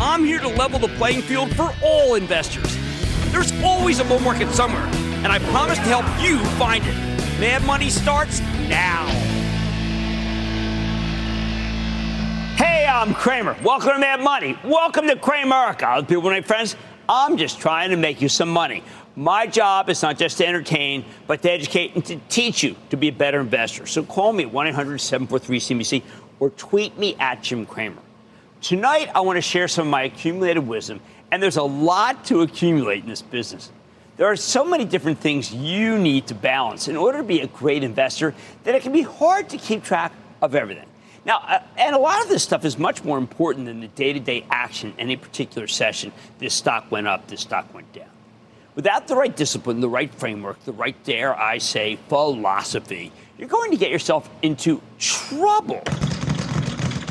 I'm here to level the playing field for all investors. There's always a bull market somewhere, and I promise to help you find it. Mad Money starts now. Hey, I'm Cramer. Welcome to Mad Money. Welcome to Cramerica. People, my friends, I'm just trying to make you some money. My job is not just to entertain, but to educate and to teach you to be a better investor. So call me at 1 800 743 CNBC or tweet me at Jim Cramer. Tonight, I want to share some of my accumulated wisdom, and there's a lot to accumulate in this business. There are so many different things you need to balance in order to be a great investor that it can be hard to keep track of everything. Now, uh, and a lot of this stuff is much more important than the day to day action in any particular session. This stock went up, this stock went down. Without the right discipline, the right framework, the right, dare I say, philosophy, you're going to get yourself into trouble.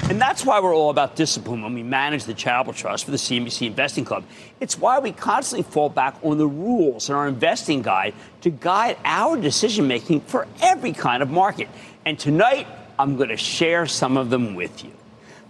And that's why we're all about discipline when we manage the charitable trust for the CNBC Investing Club. It's why we constantly fall back on the rules in our investing guide to guide our decision making for every kind of market. And tonight, I'm going to share some of them with you.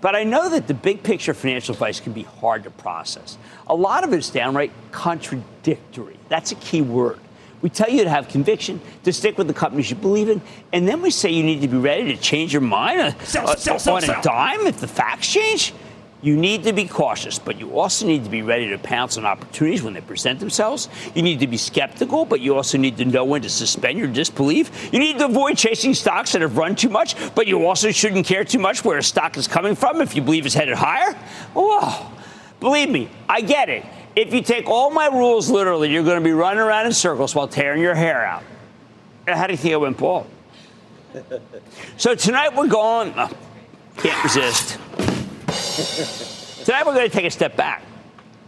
But I know that the big picture financial advice can be hard to process. A lot of it is downright contradictory. That's a key word. We tell you to have conviction, to stick with the companies you believe in, and then we say you need to be ready to change your mind uh, sell, uh, sell, sell, on a dime if the facts change. You need to be cautious, but you also need to be ready to pounce on opportunities when they present themselves. You need to be skeptical, but you also need to know when to suspend your disbelief. You need to avoid chasing stocks that have run too much, but you also shouldn't care too much where a stock is coming from if you believe it's headed higher. Whoa. Believe me, I get it if you take all my rules literally, you're going to be running around in circles while tearing your hair out. How do you think I went bald? so tonight we're going. Oh, can't resist. tonight we're going to take a step back.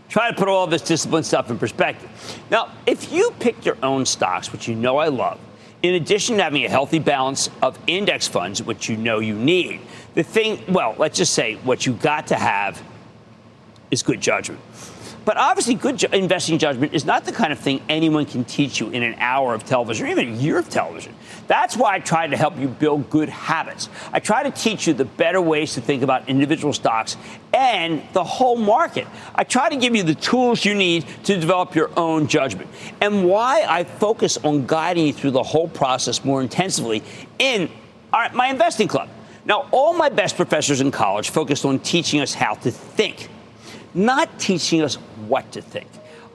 Try to put all this discipline stuff in perspective. Now, if you pick your own stocks, which you know I love, in addition to having a healthy balance of index funds, which you know you need, the thing, well, let's just say what you got to have is good judgment. But obviously, good investing judgment is not the kind of thing anyone can teach you in an hour of television or even a year of television. That's why I try to help you build good habits. I try to teach you the better ways to think about individual stocks and the whole market. I try to give you the tools you need to develop your own judgment. And why I focus on guiding you through the whole process more intensively in our, my investing club. Now, all my best professors in college focused on teaching us how to think not teaching us what to think.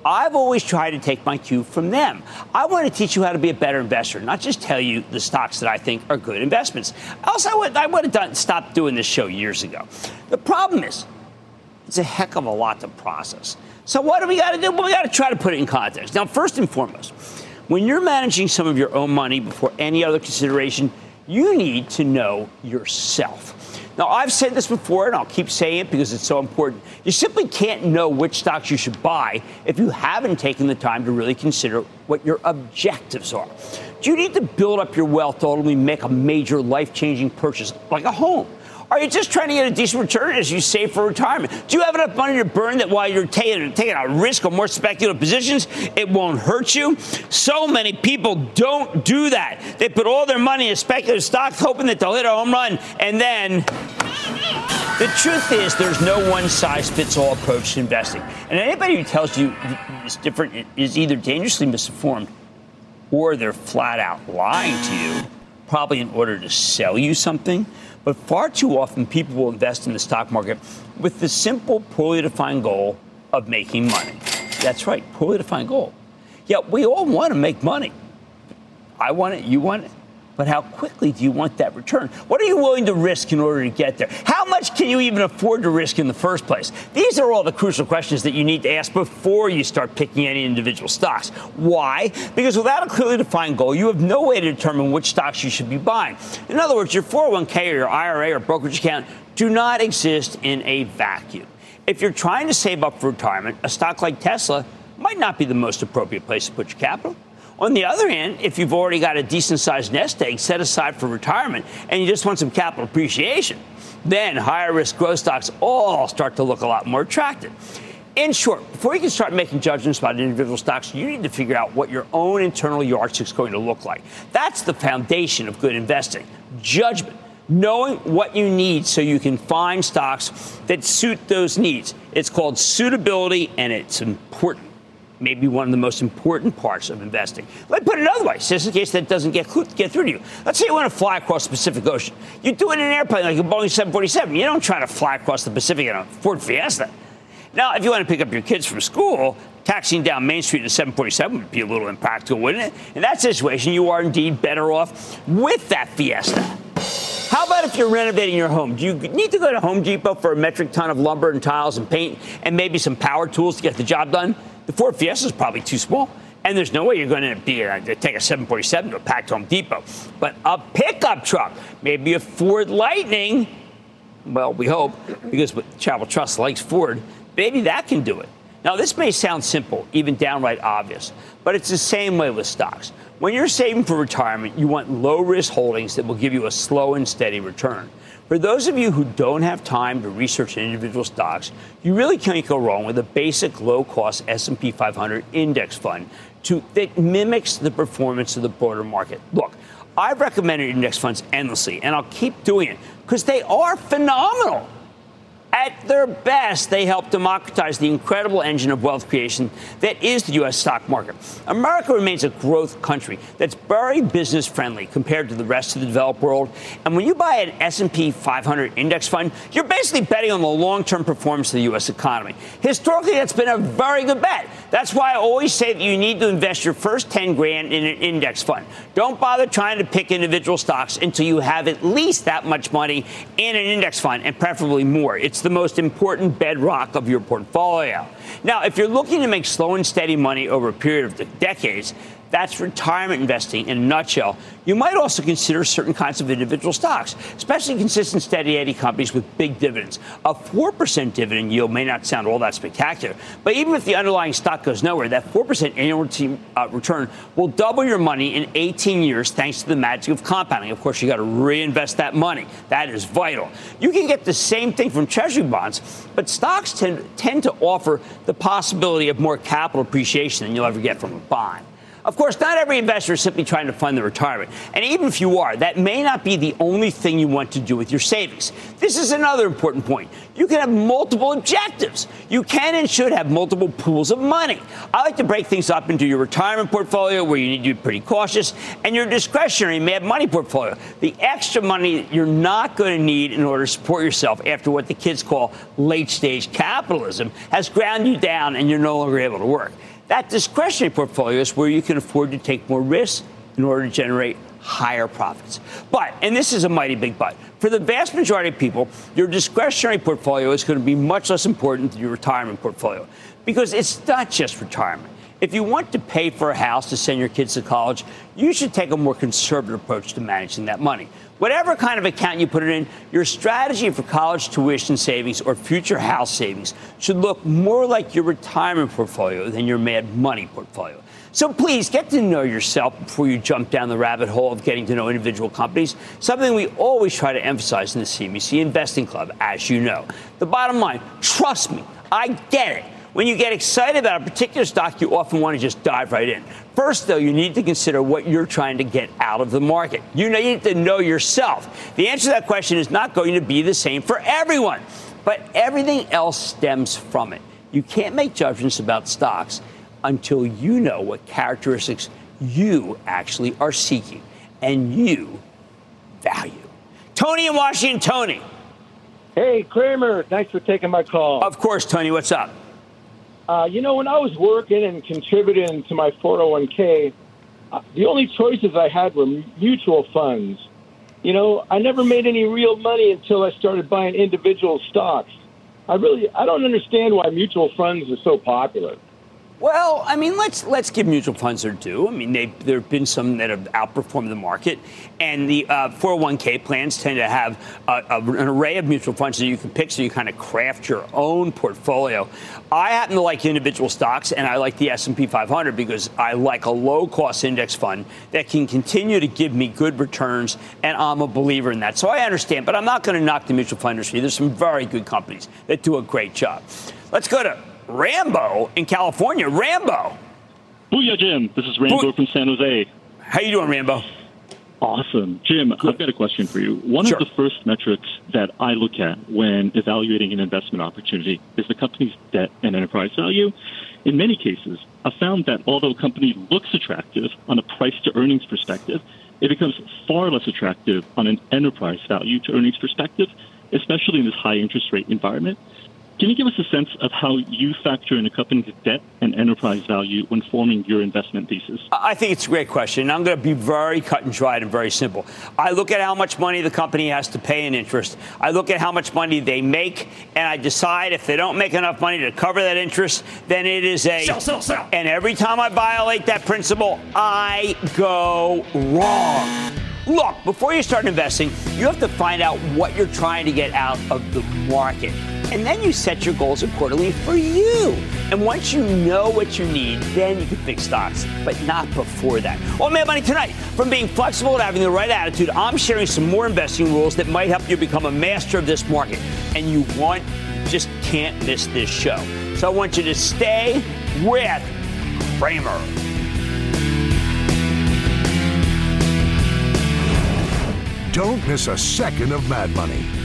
I've always tried to take my cue from them. I want to teach you how to be a better investor, not just tell you the stocks that I think are good investments. Also, I would, I would have done, stopped doing this show years ago. The problem is, it's a heck of a lot to process. So, what do we got to do? Well, we got to try to put it in context. Now, first and foremost, when you're managing some of your own money before any other consideration, you need to know yourself. Now, I've said this before, and I'll keep saying it because it's so important. You simply can't know which stocks you should buy if you haven't taken the time to really consider what your objectives are. Do you need to build up your wealth to ultimately make a major life changing purchase, like a home? Are you just trying to get a decent return as you save for retirement? Do you have enough money to burn that while you're taking, taking a risk on more speculative positions, it won't hurt you? So many people don't do that. They put all their money in speculative stocks hoping that they'll hit a home run, and then the truth is, there's no one size fits all approach to investing. And anybody who tells you it's different is either dangerously misinformed or they're flat out lying to you, probably in order to sell you something. But far too often, people will invest in the stock market with the simple, poorly defined goal of making money. That's right, poorly defined goal. Yeah, we all want to make money. I want it, you want it. But how quickly do you want that return? What are you willing to risk in order to get there? How much can you even afford to risk in the first place? These are all the crucial questions that you need to ask before you start picking any individual stocks. Why? Because without a clearly defined goal, you have no way to determine which stocks you should be buying. In other words, your 401k or your IRA or brokerage account do not exist in a vacuum. If you're trying to save up for retirement, a stock like Tesla might not be the most appropriate place to put your capital. On the other hand, if you've already got a decent sized nest egg set aside for retirement and you just want some capital appreciation, then higher risk growth stocks all start to look a lot more attractive. In short, before you can start making judgments about individual stocks, you need to figure out what your own internal yardstick is going to look like. That's the foundation of good investing judgment, knowing what you need so you can find stocks that suit those needs. It's called suitability, and it's important maybe one of the most important parts of investing. Let me put it another way, just in case that doesn't get, get through to you. Let's say you want to fly across the Pacific Ocean. You do it in an airplane like a Boeing 747. You don't try to fly across the Pacific in a Ford Fiesta. Now, if you want to pick up your kids from school, taxiing down Main Street in a 747 would be a little impractical, wouldn't it? In that situation, you are indeed better off with that Fiesta. How about if you're renovating your home? Do you need to go to Home Depot for a metric ton of lumber and tiles and paint and maybe some power tools to get the job done? The Ford Fiesta is probably too small. And there's no way you're going to be uh, take a 747 to a packed Home Depot. But a pickup truck, maybe a Ford Lightning, well, we hope, because Charitable Trust likes Ford, maybe that can do it. Now, this may sound simple, even downright obvious, but it's the same way with stocks. When you're saving for retirement, you want low risk holdings that will give you a slow and steady return. For those of you who don't have time to research individual stocks, you really can't go wrong with a basic low-cost S&P 500 index fund to, that mimics the performance of the broader market. Look, I've recommended index funds endlessly, and I'll keep doing it because they are phenomenal. At their best, they help democratize the incredible engine of wealth creation that is the U.S. stock market. America remains a growth country that's very business friendly compared to the rest of the developed world. And when you buy an S&P 500 index fund, you're basically betting on the long-term performance of the U.S. economy. Historically, that's been a very good bet. That's why I always say that you need to invest your first 10 grand in an index fund. Don't bother trying to pick individual stocks until you have at least that much money in an index fund, and preferably more. It's the most important bedrock of your portfolio. Now, if you're looking to make slow and steady money over a period of decades, that's retirement investing in a nutshell. You might also consider certain kinds of individual stocks, especially consistent, steady Eddie companies with big dividends. A 4% dividend yield may not sound all that spectacular, but even if the underlying stock goes nowhere, that 4% annual uh, return will double your money in 18 years thanks to the magic of compounding. Of course, you got to reinvest that money. That is vital. You can get the same thing from treasury bonds, but stocks tend, tend to offer the possibility of more capital appreciation than you'll ever get from a bond. Of course, not every investor is simply trying to fund their retirement. And even if you are, that may not be the only thing you want to do with your savings. This is another important point. You can have multiple objectives. You can and should have multiple pools of money. I like to break things up into your retirement portfolio, where you need to be pretty cautious, and your discretionary mad money portfolio. The extra money you're not going to need in order to support yourself after what the kids call late stage capitalism has ground you down and you're no longer able to work. That discretionary portfolio is where you can afford to take more risks in order to generate higher profits. But, and this is a mighty big but, for the vast majority of people, your discretionary portfolio is going to be much less important than your retirement portfolio because it's not just retirement. If you want to pay for a house to send your kids to college, you should take a more conservative approach to managing that money. Whatever kind of account you put it in, your strategy for college tuition savings or future house savings should look more like your retirement portfolio than your mad money portfolio. So please get to know yourself before you jump down the rabbit hole of getting to know individual companies, something we always try to emphasize in the CNBC Investing Club, as you know. The bottom line, trust me, I get it. When you get excited about a particular stock, you often want to just dive right in. First, though, you need to consider what you're trying to get out of the market. You need to know yourself. The answer to that question is not going to be the same for everyone, but everything else stems from it. You can't make judgments about stocks until you know what characteristics you actually are seeking and you value. Tony in Washington, Tony. Hey, Cramer, thanks for taking my call. Of course, Tony, what's up? Uh, you know, when I was working and contributing to my 401k, uh, the only choices I had were mutual funds. You know, I never made any real money until I started buying individual stocks. I really, I don't understand why mutual funds are so popular. Well, I mean, let's let's give mutual funds their due. I mean, there have been some that have outperformed the market, and the uh, 401k plans tend to have a, a, an array of mutual funds that you can pick, so you kind of craft your own portfolio. I happen to like individual stocks, and I like the S&P 500 because I like a low-cost index fund that can continue to give me good returns, and I'm a believer in that. So I understand, but I'm not going to knock the mutual fund industry. There's some very good companies that do a great job. Let's go to Rambo in California. Rambo. Booyah, Jim. This is Rambo Bo- from San Jose. How you doing, Rambo? Awesome. Jim, Good. I've got a question for you. One sure. of the first metrics that I look at when evaluating an investment opportunity is the company's debt and enterprise value. In many cases, I've found that although a company looks attractive on a price to earnings perspective, it becomes far less attractive on an enterprise value to earnings perspective, especially in this high interest rate environment. Can you give us a sense of how you factor in a company's debt and enterprise value when forming your investment thesis? I think it's a great question. I'm going to be very cut and dried and very simple. I look at how much money the company has to pay in interest. I look at how much money they make, and I decide if they don't make enough money to cover that interest, then it is a sell, sell, sell. And every time I violate that principle, I go wrong. Look, before you start investing, you have to find out what you're trying to get out of the market. And then you set your goals accordingly for you. And once you know what you need, then you can pick stocks, but not before that. Well, Mad Money tonight, from being flexible to having the right attitude, I'm sharing some more investing rules that might help you become a master of this market. And you want, just can't miss this show. So I want you to stay with Cramer. Don't miss a second of Mad Money.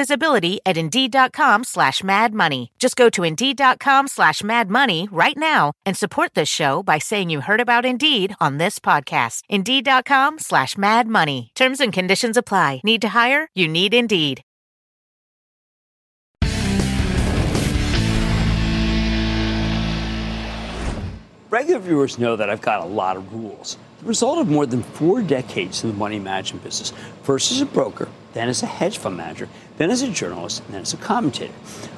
visibility at Indeed.com slash Mad Money. Just go to Indeed.com slash Mad Money right now and support this show by saying you heard about Indeed on this podcast. Indeed.com slash Mad Money. Terms and conditions apply. Need to hire? You need Indeed. regular viewers know that I've got a lot of rules. the result of more than four decades in the money management business, first as a broker, then as a hedge fund manager, then as a journalist, and then as a commentator.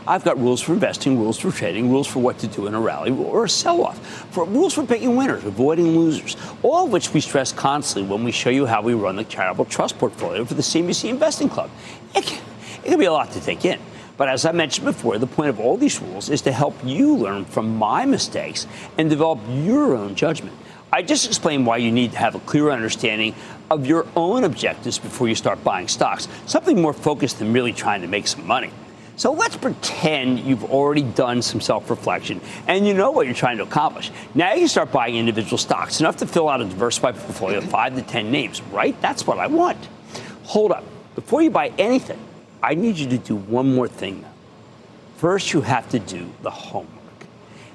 I've got rules for investing, rules for trading, rules for what to do in a rally or a sell off, for rules for picking winners, avoiding losers, all of which we stress constantly when we show you how we run the charitable trust portfolio for the CNBC Investing Club. It can, it can be a lot to take in. But as I mentioned before, the point of all these rules is to help you learn from my mistakes and develop your own judgment. I just explained why you need to have a clear understanding of your own objectives before you start buying stocks, something more focused than really trying to make some money. So let's pretend you've already done some self reflection and you know what you're trying to accomplish. Now you start buying individual stocks, enough to fill out a diversified portfolio of five to 10 names, right? That's what I want. Hold up. Before you buy anything, I need you to do one more thing. First, you have to do the homework.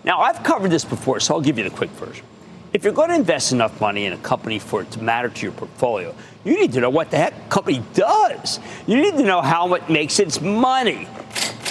Now, I've covered this before, so I'll give you the quick version. If you're going to invest enough money in a company for it to matter to your portfolio, you need to know what the heck company does. You need to know how it makes its money.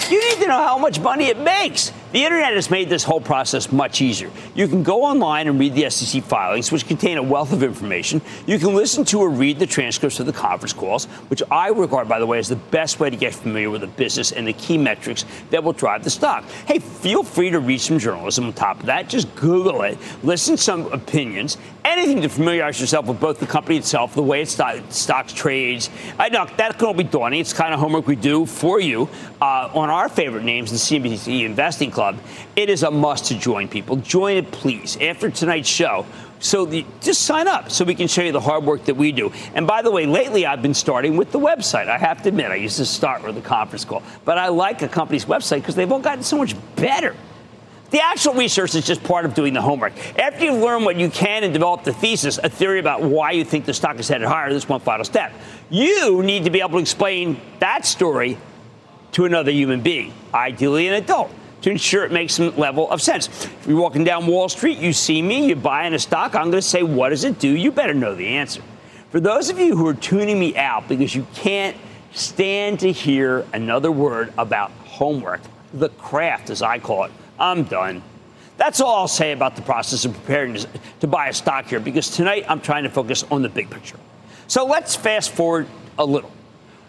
You need to know how much money it makes. The internet has made this whole process much easier. You can go online and read the SEC filings, which contain a wealth of information. You can listen to or read the transcripts of the conference calls, which I regard, by the way, as the best way to get familiar with the business and the key metrics that will drive the stock. Hey, feel free to read some journalism on top of that. Just Google it, listen to some opinions, anything to familiarize yourself with both the company itself, the way its stock, stocks trades. I know that can all be daunting. It's kind of homework we do for you uh, on our favorite names, the CNBC Investing Club. It is a must to join people. Join it, please, after tonight's show. So the, just sign up so we can show you the hard work that we do. And by the way, lately I've been starting with the website. I have to admit, I used to start with the conference call, but I like a company's website because they've all gotten so much better. The actual research is just part of doing the homework. After you've learned what you can and developed the thesis, a theory about why you think the stock is headed higher, this one final step. You need to be able to explain that story to another human being, ideally an adult to ensure it makes some level of sense. If you're walking down Wall Street, you see me, you're buying a stock, I'm going to say, what does it do? You better know the answer. For those of you who are tuning me out because you can't stand to hear another word about homework, the craft, as I call it, I'm done. That's all I'll say about the process of preparing to, buy a stock here because tonight I'm trying to focus on the big picture. So let's fast forward a little.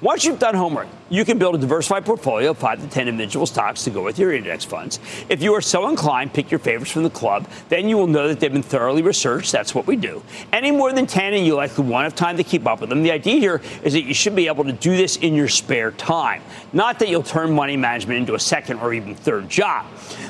Once you've done homework, you can build a diversified portfolio of 5 to 10 individual stocks to go with your index funds. If you are so inclined, pick your favorites from the club. Then you will know that they've been thoroughly researched. That's what we do. Any more than 10 and you likely won't have time to keep up with them. The idea here is that you should be able to do this in your spare time, not that you'll turn money management into a second or even third job.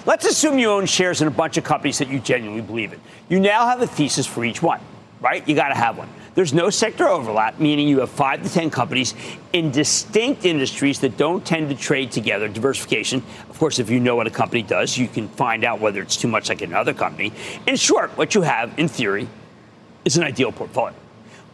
Let's assume you own shares in a bunch of companies that you genuinely believe in. You now have a thesis for each one, right? You got to have one. There's no sector overlap, meaning you have five to 10 companies in distinct industries that don't tend to trade together. Diversification, of course, if you know what a company does, you can find out whether it's too much like another company. In short, what you have, in theory, is an ideal portfolio.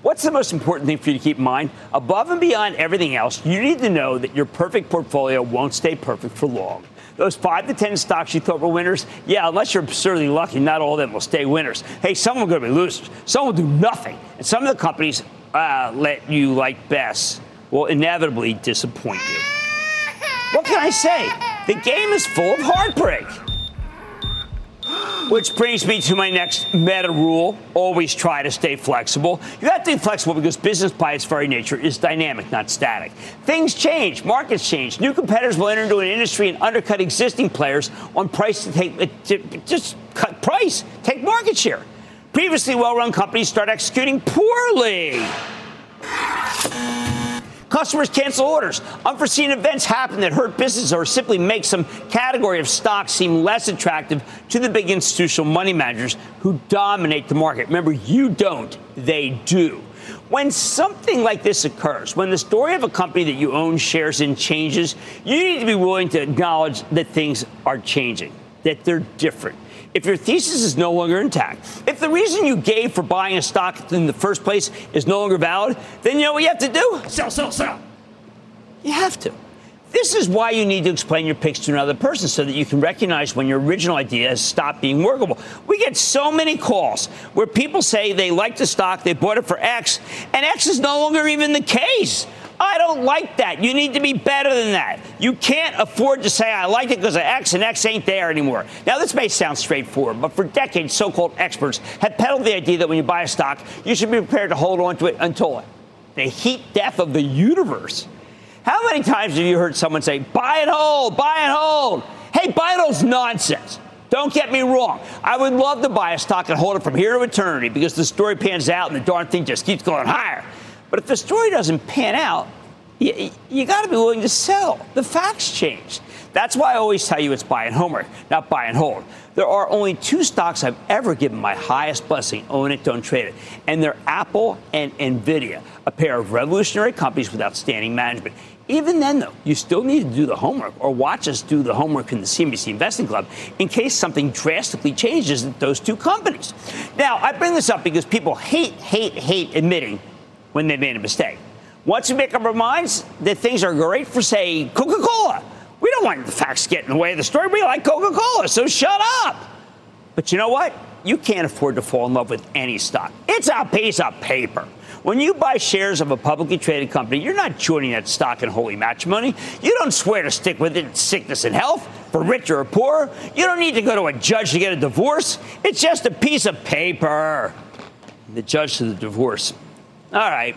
What's the most important thing for you to keep in mind? Above and beyond everything else, you need to know that your perfect portfolio won't stay perfect for long. Those five to 10 stocks you thought were winners, yeah, unless you're absurdly lucky, not all of them will stay winners. Hey, some are going to be losers. Some will do nothing. And some of the companies uh, let you like best will inevitably disappoint you. What can I say? The game is full of heartbreak. Which brings me to my next meta rule always try to stay flexible. You have to be flexible because business by its very nature is dynamic, not static. Things change, markets change. New competitors will enter into an industry and undercut existing players on price to take, uh, to just cut price, take market share. Previously well run companies start executing poorly. Customers cancel orders. Unforeseen events happen that hurt business or simply make some category of stocks seem less attractive to the big institutional money managers who dominate the market. Remember, you don't, they do. When something like this occurs, when the story of a company that you own shares in changes, you need to be willing to acknowledge that things are changing, that they're different if your thesis is no longer intact, if the reason you gave for buying a stock in the first place is no longer valid, then you know what you have to do? Sell, sell, sell. You have to. This is why you need to explain your picks to another person so that you can recognize when your original idea has stopped being workable. We get so many calls where people say they like the stock, they bought it for X, and X is no longer even the case. I don't like that. You need to be better than that. You can't afford to say, I like it because of X and X ain't there anymore. Now, this may sound straightforward, but for decades, so called experts have peddled the idea that when you buy a stock, you should be prepared to hold on to it until the heat death of the universe. How many times have you heard someone say, buy and hold, buy and hold? Hey, buy and hold's nonsense. Don't get me wrong. I would love to buy a stock and hold it from here to eternity because the story pans out and the darn thing just keeps going higher. But if the story doesn't pan out, you, you got to be willing to sell. The facts change. That's why I always tell you it's buy and homework, not buy and hold. There are only two stocks I've ever given my highest blessing own it, don't trade it. And they're Apple and Nvidia, a pair of revolutionary companies with outstanding management. Even then, though, you still need to do the homework or watch us do the homework in the CNBC Investing Club in case something drastically changes at those two companies. Now, I bring this up because people hate, hate, hate admitting when they made a mistake. Once we make up our minds that things are great for, say, Coca Cola, we don't want the facts getting in the way of the story. We like Coca Cola, so shut up. But you know what? You can't afford to fall in love with any stock. It's a piece of paper. When you buy shares of a publicly traded company, you're not joining that stock in holy matrimony. You don't swear to stick with it in sickness and health, for richer or poorer. You don't need to go to a judge to get a divorce. It's just a piece of paper. The judge to the divorce. All right.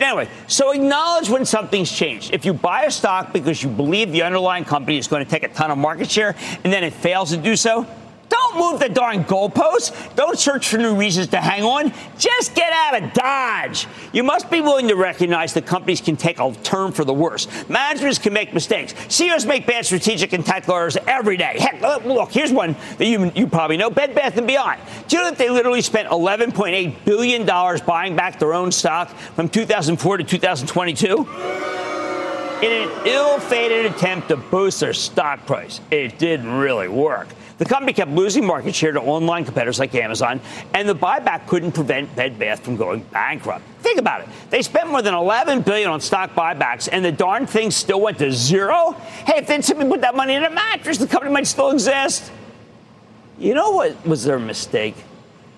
Anyway, so acknowledge when something's changed. If you buy a stock because you believe the underlying company is going to take a ton of market share and then it fails to do so, don't move the darn goalposts. Don't search for new reasons to hang on. Just get out of Dodge. You must be willing to recognize that companies can take a turn for the worse. Managers can make mistakes. CEOs make bad strategic and tactical errors every day. Heck, uh, look, here's one that you, you probably know Bed Bath & Beyond. Do you know that they literally spent $11.8 billion buying back their own stock from 2004 to 2022? In an ill fated attempt to boost their stock price, it didn't really work. The company kept losing market share to online competitors like Amazon, and the buyback couldn't prevent Bed Bath from going bankrupt. Think about it. They spent more than 11 billion on stock buybacks, and the darn thing still went to zero. Hey, if they'd simply put that money in a mattress, the company might still exist. You know what was their mistake?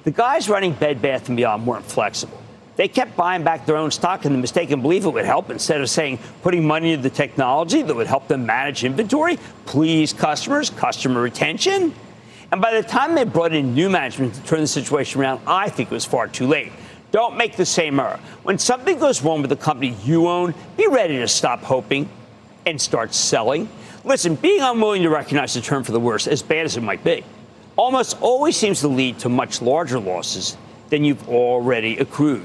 The guys running Bed Bath and Beyond weren't flexible. They kept buying back their own stock in the mistaken belief it would help instead of saying putting money into the technology that would help them manage inventory, please customers, customer retention. And by the time they brought in new management to turn the situation around, I think it was far too late. Don't make the same error. When something goes wrong with the company you own, be ready to stop hoping and start selling. Listen, being unwilling to recognize the turn for the worse, as bad as it might be, almost always seems to lead to much larger losses than you've already accrued.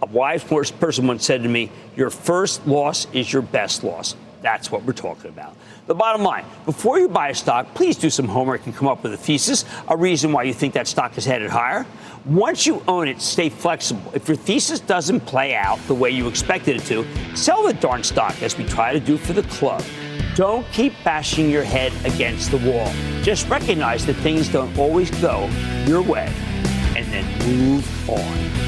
A wise person once said to me, Your first loss is your best loss. That's what we're talking about. The bottom line before you buy a stock, please do some homework and come up with a thesis, a reason why you think that stock is headed higher. Once you own it, stay flexible. If your thesis doesn't play out the way you expected it to, sell the darn stock as we try to do for the club. Don't keep bashing your head against the wall. Just recognize that things don't always go your way and then move on.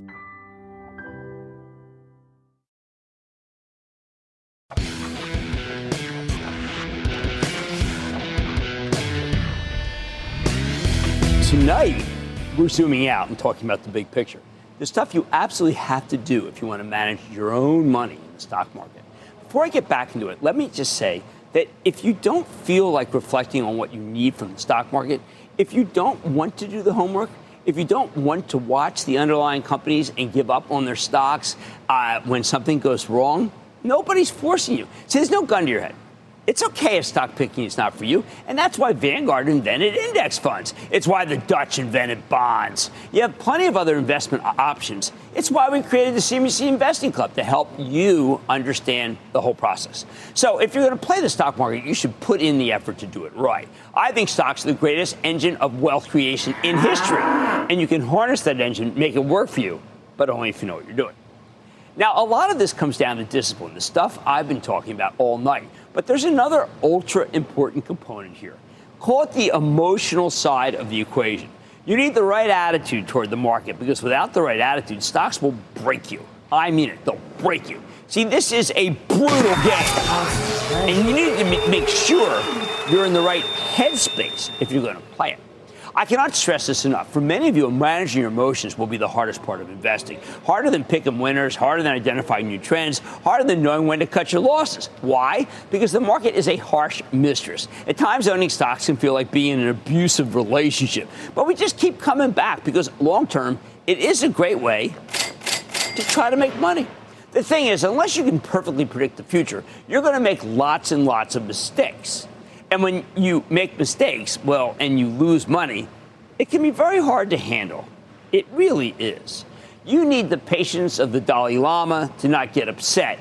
Tonight, we're zooming out and talking about the big picture. The stuff you absolutely have to do if you want to manage your own money in the stock market. Before I get back into it, let me just say that if you don't feel like reflecting on what you need from the stock market, if you don't want to do the homework, if you don't want to watch the underlying companies and give up on their stocks uh, when something goes wrong, nobody's forcing you. See, there's no gun to your head. It's okay if stock picking is not for you, and that's why Vanguard invented index funds. It's why the Dutch invented bonds. You have plenty of other investment options. It's why we created the CNBC Investing Club to help you understand the whole process. So, if you're going to play the stock market, you should put in the effort to do it right. I think stocks are the greatest engine of wealth creation in history, and you can harness that engine, make it work for you, but only if you know what you're doing. Now, a lot of this comes down to discipline, the stuff I've been talking about all night. But there's another ultra important component here. Call it the emotional side of the equation. You need the right attitude toward the market because without the right attitude, stocks will break you. I mean it, they'll break you. See, this is a brutal game. And you need to make sure you're in the right headspace if you're going to play it. I cannot stress this enough. For many of you, managing your emotions will be the hardest part of investing. Harder than picking winners, harder than identifying new trends, harder than knowing when to cut your losses. Why? Because the market is a harsh mistress. At times, owning stocks can feel like being in an abusive relationship. But we just keep coming back because long term, it is a great way to try to make money. The thing is, unless you can perfectly predict the future, you're going to make lots and lots of mistakes. And when you make mistakes, well, and you lose money, it can be very hard to handle. It really is. You need the patience of the Dalai Lama to not get upset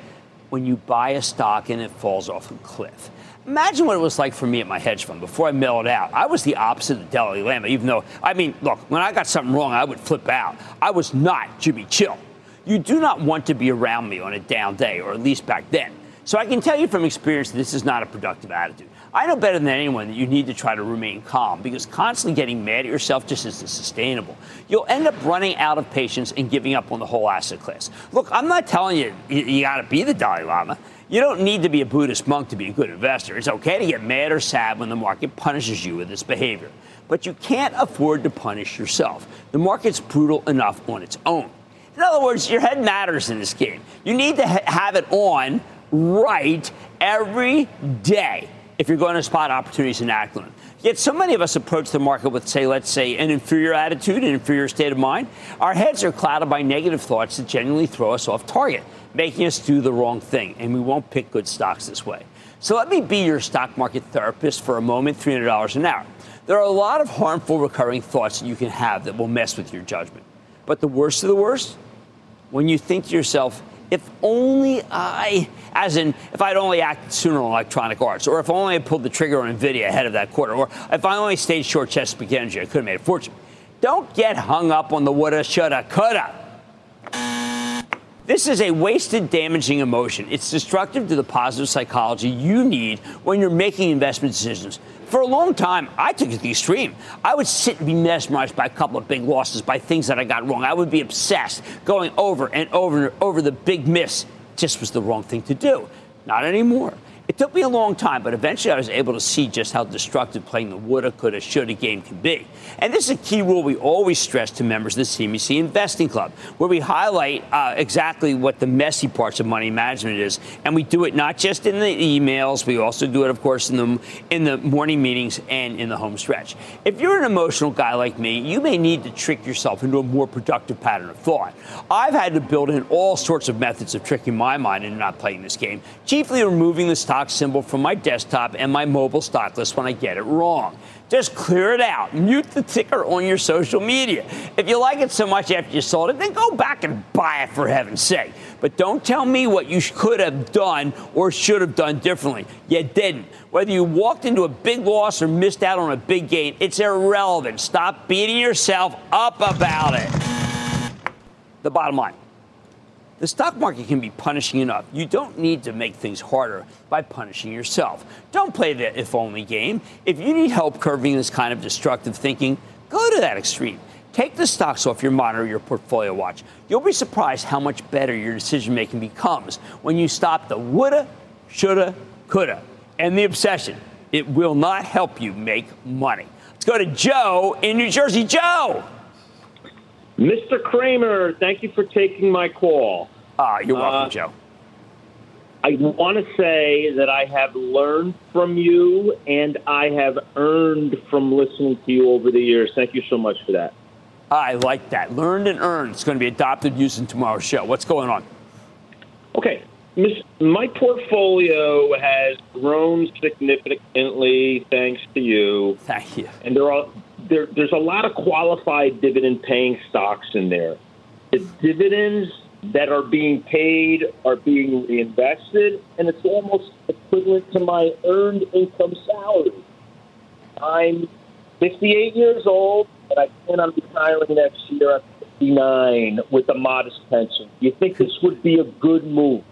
when you buy a stock and it falls off a cliff. Imagine what it was like for me at my hedge fund before I mellowed out. I was the opposite of the Dalai Lama, even though, I mean, look, when I got something wrong, I would flip out. I was not Jimmy Chill. You do not want to be around me on a down day, or at least back then. So I can tell you from experience, this is not a productive attitude. I know better than anyone that you need to try to remain calm because constantly getting mad at yourself just isn't sustainable. You'll end up running out of patience and giving up on the whole asset class. Look, I'm not telling you you, you got to be the Dalai Lama. You don't need to be a Buddhist monk to be a good investor. It's okay to get mad or sad when the market punishes you with its behavior. But you can't afford to punish yourself. The market's brutal enough on its own. In other words, your head matters in this game. You need to ha- have it on right every day if you're going to spot opportunities and act on them. Yet so many of us approach the market with, say, let's say, an inferior attitude, an inferior state of mind. Our heads are clouded by negative thoughts that genuinely throw us off target, making us do the wrong thing, and we won't pick good stocks this way. So let me be your stock market therapist for a moment, $300 an hour. There are a lot of harmful recurring thoughts that you can have that will mess with your judgment. But the worst of the worst, when you think to yourself, if only I, as in, if I'd only acted sooner on Electronic Arts, or if only I pulled the trigger on Nvidia ahead of that quarter, or if I only stayed short Chesapeake Energy, I could have made a fortune. Don't get hung up on the woulda, shoulda, coulda. This is a wasted, damaging emotion. It's destructive to the positive psychology you need when you're making investment decisions. For a long time, I took it to the extreme. I would sit and be mesmerized by a couple of big losses, by things that I got wrong. I would be obsessed, going over and over and over the big miss. Just was the wrong thing to do. Not anymore. It took me a long time, but eventually I was able to see just how destructive playing the woulda, coulda, shoulda game can be. And this is a key rule we always stress to members of the CNBC Investing Club, where we highlight uh, exactly what the messy parts of money management is, and we do it not just in the emails, we also do it, of course, in the in the morning meetings and in the home stretch. If you're an emotional guy like me, you may need to trick yourself into a more productive pattern of thought. I've had to build in all sorts of methods of tricking my mind into not playing this game, chiefly removing the stock stock symbol from my desktop and my mobile stock list when I get it wrong. Just clear it out. Mute the ticker on your social media. If you like it so much after you sold it, then go back and buy it for heaven's sake. But don't tell me what you could have done or should have done differently. You didn't. Whether you walked into a big loss or missed out on a big gain, it's irrelevant. Stop beating yourself up about it. The bottom line the stock market can be punishing enough. You don't need to make things harder by punishing yourself. Don't play the if only game. If you need help curbing this kind of destructive thinking, go to that extreme. Take the stocks off your monitor, your portfolio watch. You'll be surprised how much better your decision making becomes when you stop the woulda, shoulda, coulda, and the obsession. It will not help you make money. Let's go to Joe in New Jersey. Joe! Mr. Cramer, thank you for taking my call. Ah, you're welcome, uh, Joe. I want to say that I have learned from you and I have earned from listening to you over the years. Thank you so much for that. I like that. Learned and earned. It's going to be adopted using tomorrow's show. What's going on? Okay. My portfolio has grown significantly thanks to you. Thank you. And there are there, there's a lot of qualified dividend paying stocks in there. The dividends that are being paid are being reinvested, and it's almost equivalent to my earned income salary. I'm 58 years old, and I plan on retiring next year at 59 with a modest pension. Do you think this would be a good move?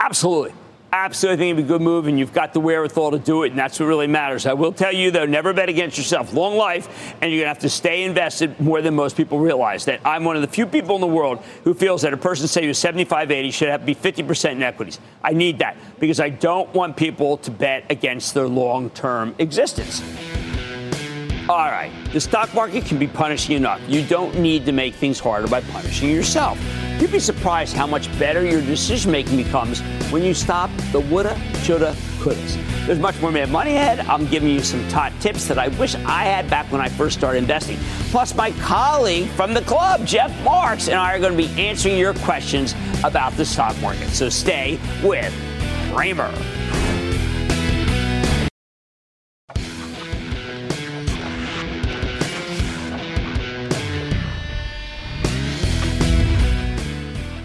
Absolutely. Absolutely, think it'd be a good move, and you've got the wherewithal to do it, and that's what really matters. I will tell you, though, never bet against yourself. Long life, and you're going to have to stay invested more than most people realize. That I'm one of the few people in the world who feels that a person, say, who's 75, 80, should have to be 50% in equities. I need that because I don't want people to bet against their long term existence. All right, the stock market can be punishing enough. You don't need to make things harder by punishing yourself. You'd be surprised how much better your decision making becomes when you stop the woulda, shoulda, couldas. There's much more Mad Money ahead. I'm giving you some top tips that I wish I had back when I first started investing. Plus, my colleague from the club, Jeff Marks, and I are going to be answering your questions about the stock market. So stay with Cramer.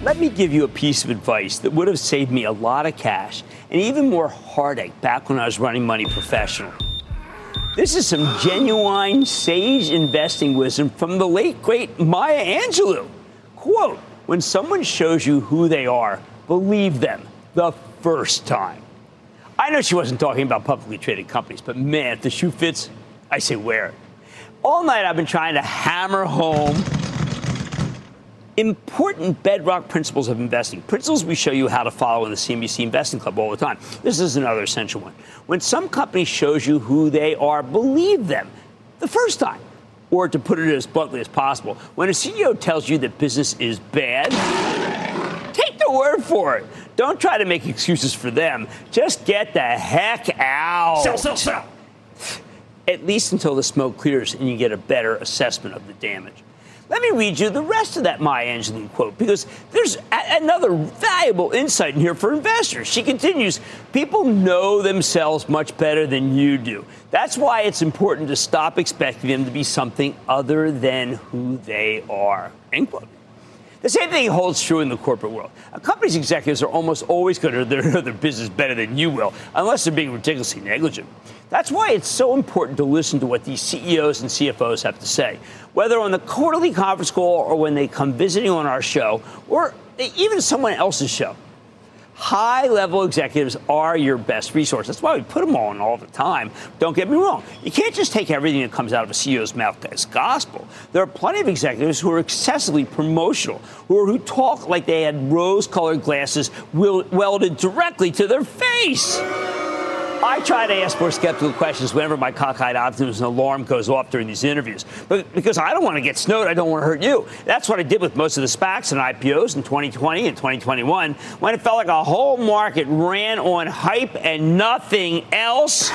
Let me give you a piece of advice that would have saved me a lot of cash and even more heartache back when I was running money professional. This is some genuine sage investing wisdom from the late great Maya Angelou. Quote, when someone shows you who they are, believe them the first time. I know she wasn't talking about publicly traded companies, but man, if the shoe fits, I say wear it. All night I've been trying to hammer home important bedrock principles of investing. Principles we show you how to follow in the CNBC Investing Club all the time. This is another essential one. When some company shows you who they are, believe them the first time. Or to put it as bluntly as possible, when a CEO tells you that business is bad, take the word for it. Don't try to make excuses for them. Just get the heck out. Sell, sell, sell. At least until the smoke clears and you get a better assessment of the damage. Let me read you the rest of that Maya Angelou quote because there's a- another valuable insight in here for investors. She continues, people know themselves much better than you do. That's why it's important to stop expecting them to be something other than who they are. End quote. The same thing holds true in the corporate world. A company's executives are almost always going to know their business better than you will, unless they're being ridiculously negligent. That's why it's so important to listen to what these CEOs and CFOs have to say, whether on the quarterly conference call or when they come visiting on our show or even someone else's show. High level executives are your best resource. That's why we put them on all the time. Don't get me wrong. You can't just take everything that comes out of a CEO's mouth as gospel. There are plenty of executives who are excessively promotional, who, talk like they had rose colored glasses welded directly to their face. I try to ask more skeptical questions whenever my cockeyed optimism alarm goes off during these interviews. But because I don't want to get snowed, I don't want to hurt you. That's what I did with most of the SPACs and IPOs in 2020 and 2021 when it felt like a whole market ran on hype and nothing else.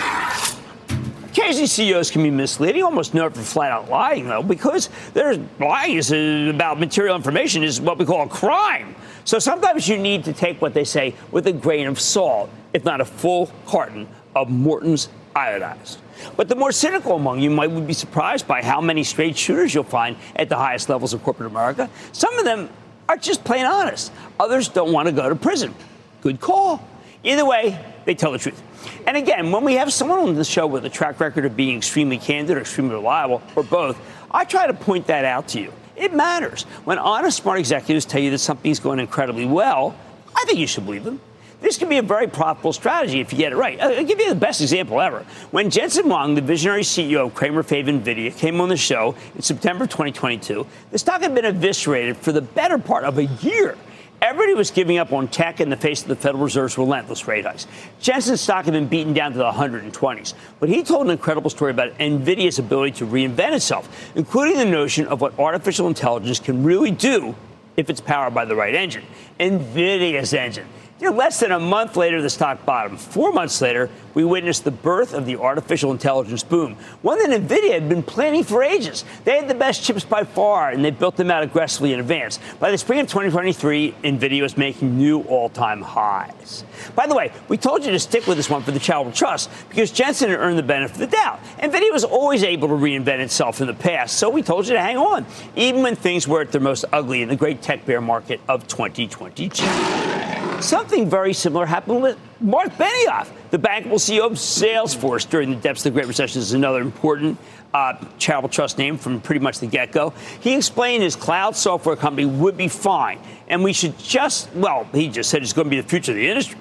Occasionally, CEOs can be misleading, almost never for flat out lying, though, because there's lying is uh, about material information is what we call a crime. So sometimes you need to take what they say with a grain of salt, if not a full carton of Morton's iodized. But the more cynical among you might be surprised by how many straight shooters you'll find at the highest levels of corporate America. Some of them are just plain honest. Others don't want to go to prison. Good call. Either way, they tell the truth. And again, when we have someone on the show with a track record of being extremely candid or extremely reliable, or both, I try to point that out to you. It matters. When honest, smart executives tell you that something's going incredibly well, I think you should believe them. This can be a very profitable strategy if you get it right. Uh, I'll give you the best example ever. When Jensen Huang, the visionary CEO of Cramer Fave NVIDIA, came on the show in September 2022, the stock had been eviscerated for the better part of a year. Everybody was giving up on tech in the face of the Federal Reserve's relentless rate hikes. Jensen's stock had been beaten down to the 120s, but he told an incredible story about NVIDIA's ability to reinvent itself, including the notion of what artificial intelligence can really do if it's powered by the right engine. NVIDIA's engine. You know, less than a month later, the stock bottomed. Four months later, we witnessed the birth of the artificial intelligence boom, one that NVIDIA had been planning for ages. They had the best chips by far, and they built them out aggressively in advance. By the spring of 2023, NVIDIA was making new all time highs. By the way, we told you to stick with this one for the charitable trust because Jensen had earned the benefit of the doubt. NVIDIA was always able to reinvent itself in the past, so we told you to hang on, even when things were at their most ugly in the great tech bear market of 2022. Something very similar happened with Mark Benioff, the bankable CEO of Salesforce during the depths of the Great Recession. Is another important uh, charitable trust name from pretty much the get go. He explained his cloud software company would be fine, and we should just, well, he just said it's going to be the future of the industry.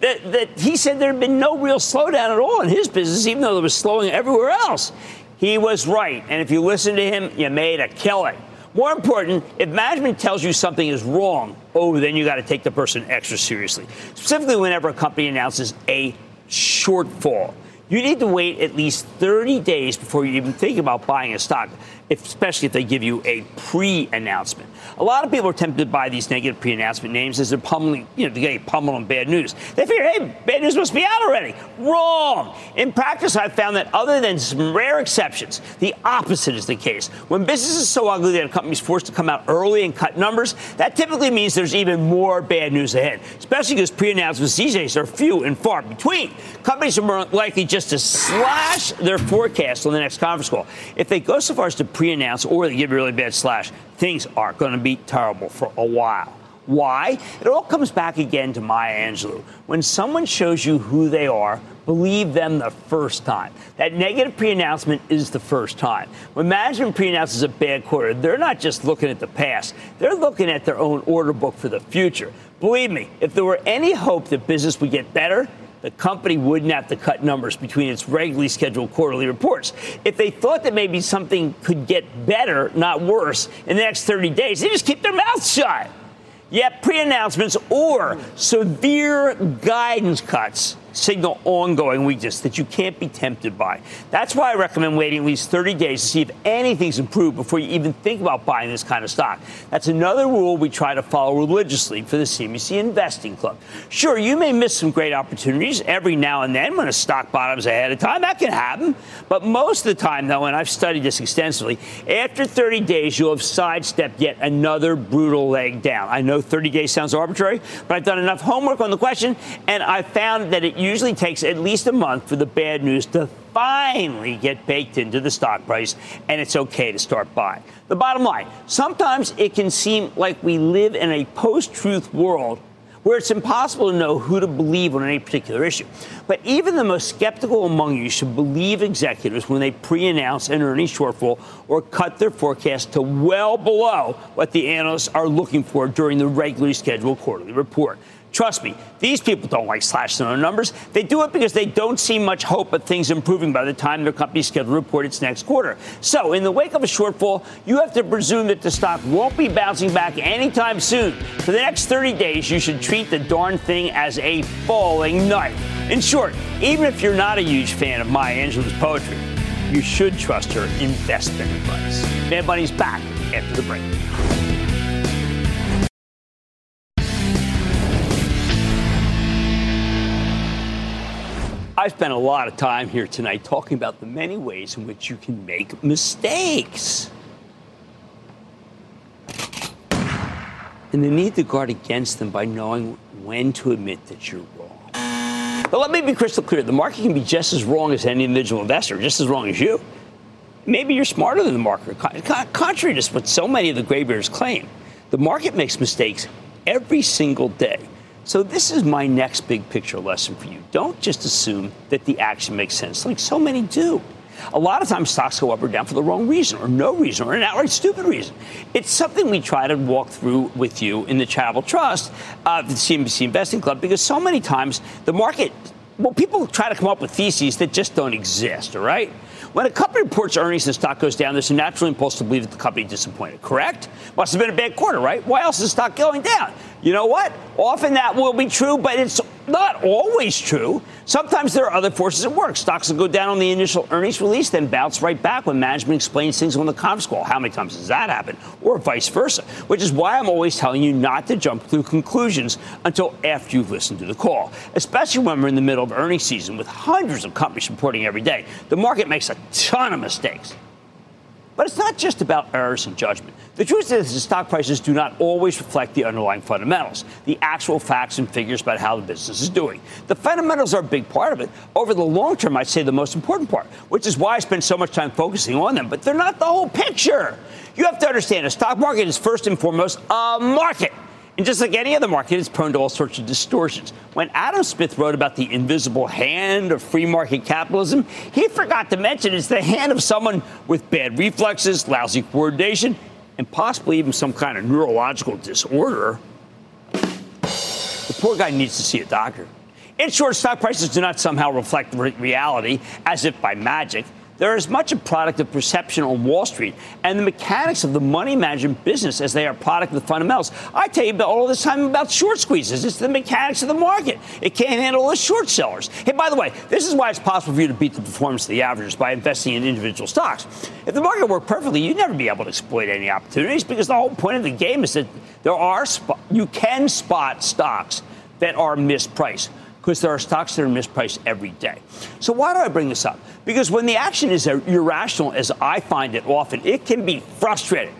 That, that he said there had been no real slowdown at all in his business, even though there was slowing everywhere else. He was right, and if you listen to him, you made a killing. More important, if management tells you something is wrong, oh, then you got to take the person extra seriously. Specifically, whenever a company announces a shortfall. You need to wait at least 30 days before you even think about buying a stock especially if they give you a pre-announcement. A lot of people are tempted buy these negative pre-announcement names as they're pummeling, you know, to get pummeled on bad news. They figure, hey, bad news must be out already. Wrong. In practice, I've found that other than some rare exceptions, the opposite is the case. When business is so ugly that a company's forced to come out early and cut numbers, that typically means there's even more bad news ahead, especially because pre-announcements these days are few and far between. Companies are more likely just to slash their forecast on the next conference call. If they go so far as to pre announce or they give a really bad slash, things are going to be terrible for a while. Why? It all comes back again to Maya Angelou. When someone shows you who they are, believe them the first time. That negative pre announcement is the first time. When management pre announces a bad quarter, they're not just looking at the past, they're looking at their own order book for the future. Believe me, if there were any hope that business would get better, the company wouldn't have to cut numbers between its regularly scheduled quarterly reports. If they thought that maybe something could get better, not worse, in the next 30 days, they just keep their mouths shut. Yet pre announcements or severe guidance cuts signal ongoing weakness that you can't be tempted by. That's why I recommend waiting at least 30 days to see if anything's improved before you even think about buying this kind of stock. That's another rule we try to follow religiously for the CNBC Investing Club. Sure, you may miss some great opportunities every now and then when a stock bottoms ahead of time. That can happen. But most of the time, though, and I've studied this extensively, after 30 days, you'll have sidestepped yet another brutal leg down. I know 30 days sounds arbitrary, but I've done enough homework on the question, and I found that it usually takes at least a month for the bad news to finally get baked into the stock price, and it's okay to start buying. The bottom line sometimes it can seem like we live in a post truth world where it's impossible to know who to believe on any particular issue. But even the most skeptical among you should believe executives when they pre announce an earnings shortfall or cut their forecast to well below what the analysts are looking for during the regularly scheduled quarterly report. Trust me, these people don't like slashing their numbers. They do it because they don't see much hope of things improving by the time their company is scheduled to report its next quarter. So, in the wake of a shortfall, you have to presume that the stock won't be bouncing back anytime soon. For the next 30 days, you should treat the darn thing as a falling knife. In short, even if you're not a huge fan of Maya Angelou's poetry, you should trust her investment advice. Mad Money's back after the break. I spent a lot of time here tonight talking about the many ways in which you can make mistakes. And the need to guard against them by knowing when to admit that you're wrong. But let me be crystal clear the market can be just as wrong as any individual investor, just as wrong as you. Maybe you're smarter than the market, contrary to what so many of the graybears claim. The market makes mistakes every single day. So, this is my next big picture lesson for you. Don't just assume that the action makes sense, like so many do. A lot of times stocks go up or down for the wrong reason, or no reason, or an outright stupid reason. It's something we try to walk through with you in the Charitable Trust, uh, the CNBC Investing Club, because so many times the market, well, people try to come up with theses that just don't exist, all right? When a company reports earnings and the stock goes down, there's a natural impulse to believe that the company disappointed, correct? Must have been a bad quarter, right? Why else is the stock going down? You know what? Often that will be true, but it's not always true. Sometimes there are other forces at work. Stocks will go down on the initial earnings release, then bounce right back when management explains things on the conference call. How many times does that happen? Or vice versa, which is why I'm always telling you not to jump to conclusions until after you've listened to the call, especially when we're in the middle of earnings season with hundreds of companies reporting every day. The market makes a ton of mistakes. But it's not just about errors in judgment. The truth is that stock prices do not always reflect the underlying fundamentals, the actual facts and figures about how the business is doing. The fundamentals are a big part of it. Over the long term, I'd say the most important part, which is why I spend so much time focusing on them, but they're not the whole picture. You have to understand a stock market is first and foremost a market. And just like any other market, it's prone to all sorts of distortions. When Adam Smith wrote about the invisible hand of free market capitalism, he forgot to mention it's the hand of someone with bad reflexes, lousy coordination, and possibly even some kind of neurological disorder. The poor guy needs to see a doctor. In short, stock prices do not somehow reflect reality as if by magic. They're as much a product of perception on Wall Street and the mechanics of the money management business as they are a product of the fundamentals. I tell you about all this time about short squeezes. It's the mechanics of the market. It can't handle the short sellers. Hey, by the way, this is why it's possible for you to beat the performance of the averages by investing in individual stocks. If the market worked perfectly, you'd never be able to exploit any opportunities because the whole point of the game is that there are you can spot stocks that are mispriced because there are stocks that are mispriced every day. So why do I bring this up? Because when the action is irrational, as I find it often, it can be frustrating.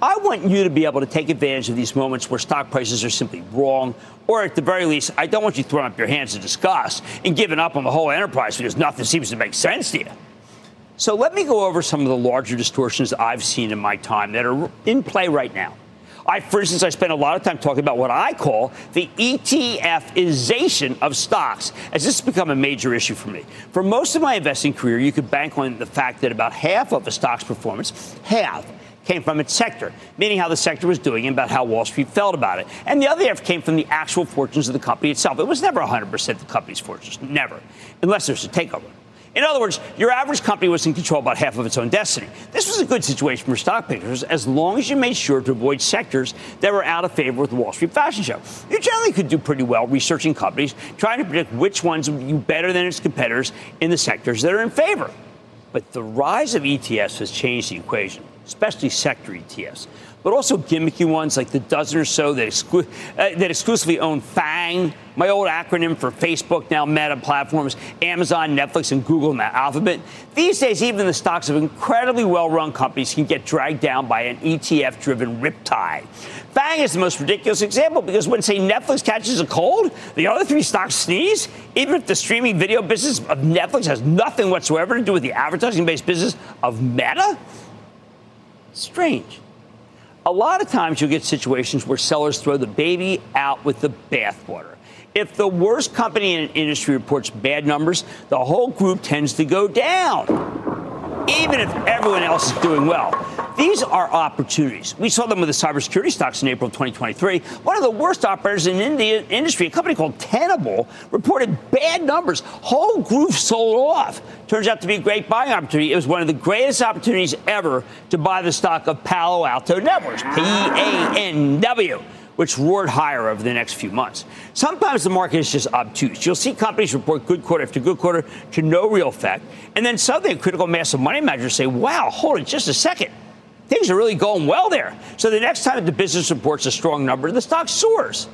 I want you to be able to take advantage of these moments where stock prices are simply wrong, or at the very least, I don't want you throwing up your hands in disgust and giving up on the whole enterprise because nothing seems to make sense to you. So let me go over some of the larger distortions I've seen in my time that are in play right now. I, for instance, I spend a lot of time talking about what I call the ETFization of stocks, as this has become a major issue for me. For most of my investing career, you could bank on the fact that about half of a stock's performance, half, came from its sector, meaning how the sector was doing and about how Wall Street felt about it. And the other half came from the actual fortunes of the company itself. It was never 100% the company's fortunes, never, unless there's a takeover. In other words, your average company was in control about half of its own destiny. This was a good situation for stock pickers as long as you made sure to avoid sectors that were out of favor with the Wall Street fashion show. You generally could do pretty well researching companies, trying to predict which ones would do better than its competitors in the sectors that are in favor. But the rise of ETFs has changed the equation, especially sector ETFs but also gimmicky ones like the dozen or so that, exclu- uh, that exclusively own FANG, my old acronym for Facebook, now Meta platforms, Amazon, Netflix, and Google, and Alphabet. These days, even the stocks of incredibly well run companies can get dragged down by an ETF driven riptide. FANG is the most ridiculous example because when, say, Netflix catches a cold, the other three stocks sneeze, even if the streaming video business of Netflix has nothing whatsoever to do with the advertising based business of Meta? Strange a lot of times you'll get situations where sellers throw the baby out with the bathwater. If the worst company in an industry reports bad numbers, the whole group tends to go down, even if everyone else is doing well. These are opportunities. We saw them with the cybersecurity stocks in April of 2023. One of the worst operators in the industry, a company called Tenable, reported bad numbers. Whole group sold off. Turns out to be a great buying opportunity. It was one of the greatest opportunities ever to buy the stock of Palo Alto Networks, P A N W which roared higher over the next few months. Sometimes the market is just obtuse. You'll see companies report good quarter after good quarter to no real effect, and then suddenly a critical mass of money managers say, wow, hold it just a second things are really going well there. So the next time the business reports a strong number, the stock soars.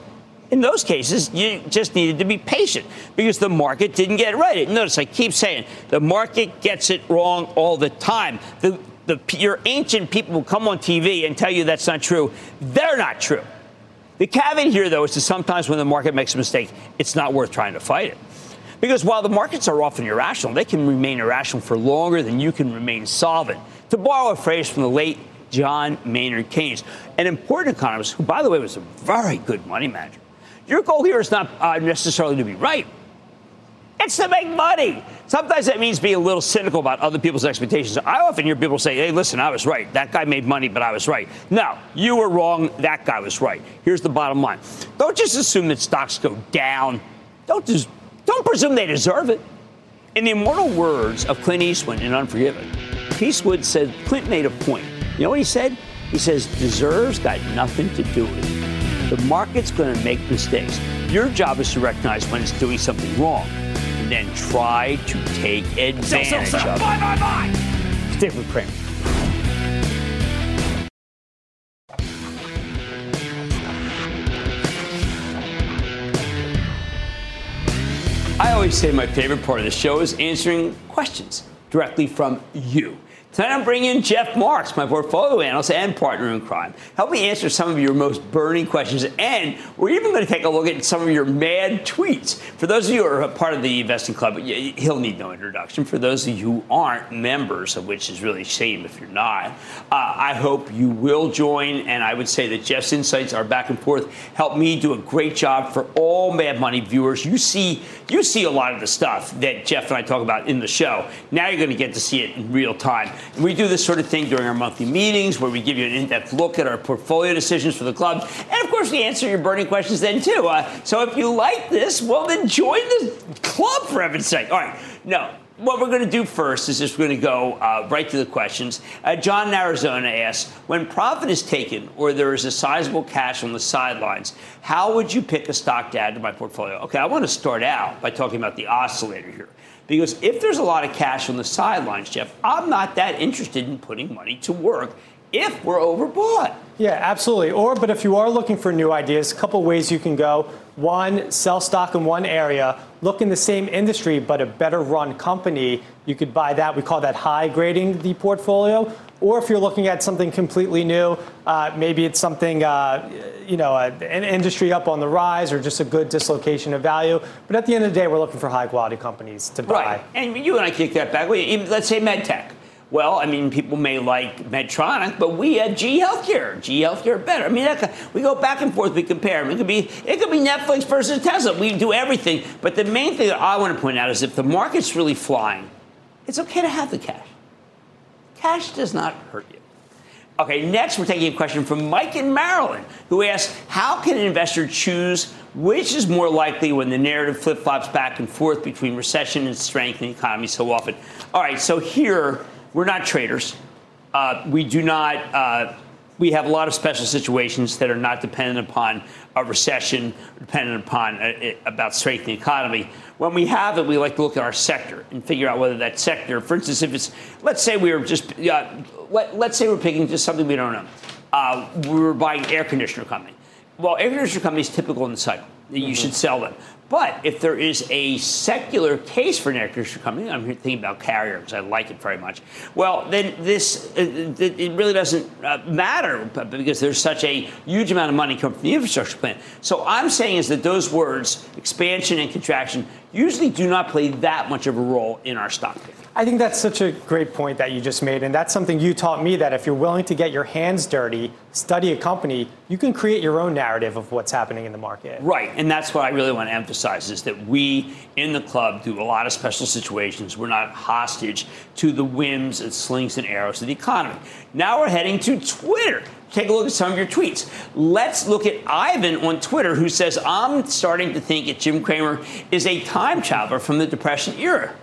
In those cases, you just needed to be patient because the market didn't get it right. Notice I keep saying the market gets it wrong all the time. The, the, your ancient people will come on TV and tell you that's not true. They're not true. The caveat here, though, is that sometimes when the market makes a mistake, it's not worth trying to fight it. Because while the markets are often irrational, they can remain irrational for longer than you can remain solvent to borrow a phrase from the late John Maynard Keynes, an important economist who, by the way, was a very good money manager. Your goal here is not uh, necessarily to be right. It's to make money. Sometimes that means being a little cynical about other people's expectations. I often hear people say, hey, listen, I was right. That guy made money, but I was right. No, you were wrong. That guy was right. Here's the bottom line don't just assume that stocks go down. Don't, just, don't presume they deserve it. In the immortal words of Clint Eastwood in Unforgiven, Eastwood said Clint made a point. You know what he said? He says, deserves got nothing to do with it. The market's going to make mistakes. Your job is to recognize when it's doing something wrong then try to take advantage sell, sell, sell. of it. Buy, buy, buy. Stick with Cramer. I always say my favorite part of the show is answering questions directly from you. Tonight I'm bringing in Jeff Marks, my portfolio analyst and partner in crime. Help me answer some of your most burning questions, and we're even going to take a look at some of your mad tweets. For those of you who are part of the investing club, he'll need no introduction. For those of you who aren't members, of which is really a shame if you're not, uh, I hope you will join. And I would say that Jeff's insights are back and forth help me do a great job for all Mad Money viewers. You see, you see a lot of the stuff that Jeff and I talk about in the show. Now you're going to get to see it in real time. We do this sort of thing during our monthly meetings where we give you an in depth look at our portfolio decisions for the club. And of course, we answer your burning questions then, too. Uh, so if you like this, well, then join the club for heaven's sake. All right. No, what we're going to do first is just we're going to go uh, right to the questions. Uh, John in Arizona asks, when profit is taken or there is a sizable cash on the sidelines, how would you pick a stock to add to my portfolio? Okay, I want to start out by talking about the oscillator here. Because if there's a lot of cash on the sidelines, Jeff, I'm not that interested in putting money to work if we're overbought. Yeah, absolutely. Or, but if you are looking for new ideas, a couple ways you can go. One, sell stock in one area, look in the same industry, but a better run company. You could buy that. We call that high grading the portfolio. Or if you're looking at something completely new, uh, maybe it's something, uh, you know, a, an industry up on the rise or just a good dislocation of value. But at the end of the day, we're looking for high quality companies to buy. Right. And you and I kick that back. Let's say MedTech. Well, I mean, people may like Medtronic, but we at G Healthcare, GE Healthcare better. I mean, we go back and forth, we compare. Them. It could be it could be Netflix versus Tesla. We do everything, but the main thing that I want to point out is if the market's really flying, it's okay to have the cash. Cash does not hurt you. Okay, next we're taking a question from Mike in Maryland, who asks, "How can an investor choose which is more likely when the narrative flip flops back and forth between recession and strength in the economy so often?" All right, so here we're not traders. Uh, we do not. Uh, we have a lot of special situations that are not dependent upon a recession, dependent upon uh, about strength in the economy. When we have it, we like to look at our sector and figure out whether that sector, for instance, if it's, let's say we were just, uh, let, us say we're picking just something we don't know. Uh, we were buying air conditioner company. Well, air conditioner companies typical in the cycle. You mm-hmm. should sell them. But if there is a secular case for an conditioner company, I'm thinking about Carrier because I like it very much. Well, then this uh, it really doesn't uh, matter because there's such a huge amount of money coming from the infrastructure plan. So I'm saying is that those words, expansion and contraction, usually do not play that much of a role in our stock pick. I think that's such a great point that you just made. And that's something you taught me that if you're willing to get your hands dirty, study a company, you can create your own narrative of what's happening in the market. Right. And that's what I really want to emphasize is that we in the club do a lot of special situations. We're not hostage to the whims and slings and arrows of the economy. Now we're heading to Twitter. Take a look at some of your tweets. Let's look at Ivan on Twitter, who says, I'm starting to think that Jim Cramer is a time traveler from the Depression era.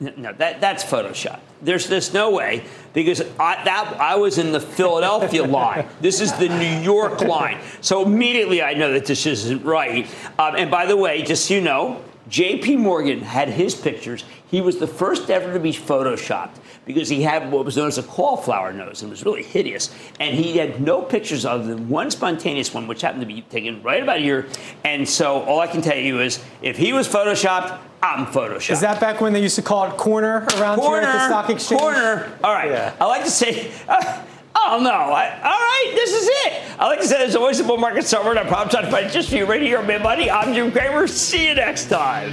No, that, that's Photoshop. There's, there's no way because I, that, I was in the Philadelphia line. This is the New York line. So immediately I know that this isn't right. Um, and by the way, just so you know, J.P. Morgan had his pictures. He was the first ever to be photoshopped because he had what was known as a cauliflower nose and it was really hideous. And he had no pictures other than one spontaneous one, which happened to be taken right about here. And so all I can tell you is if he was photoshopped, I'm photoshopped. Is that back when they used to call it corner around corner, here at the stock exchange? Corner. All right. Yeah. I like to say. Uh, Oh no! I, all right, this is it. I like to say there's always a bull market somewhere. And I promise to find just for you right here, my buddy. I'm Jim Cramer. See you next time.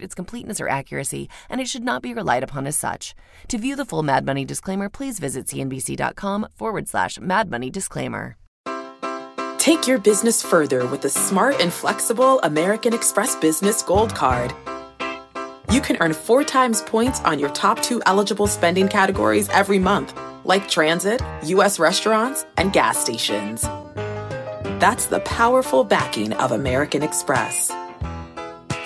its completeness, or accuracy, and it should not be relied upon as such. To view the full Mad Money disclaimer, please visit cnbc.com forward slash Mad Money disclaimer. Take your business further with the smart and flexible American Express Business Gold Card. You can earn four times points on your top two eligible spending categories every month, like transit, U.S. restaurants, and gas stations. That's the powerful backing of American Express.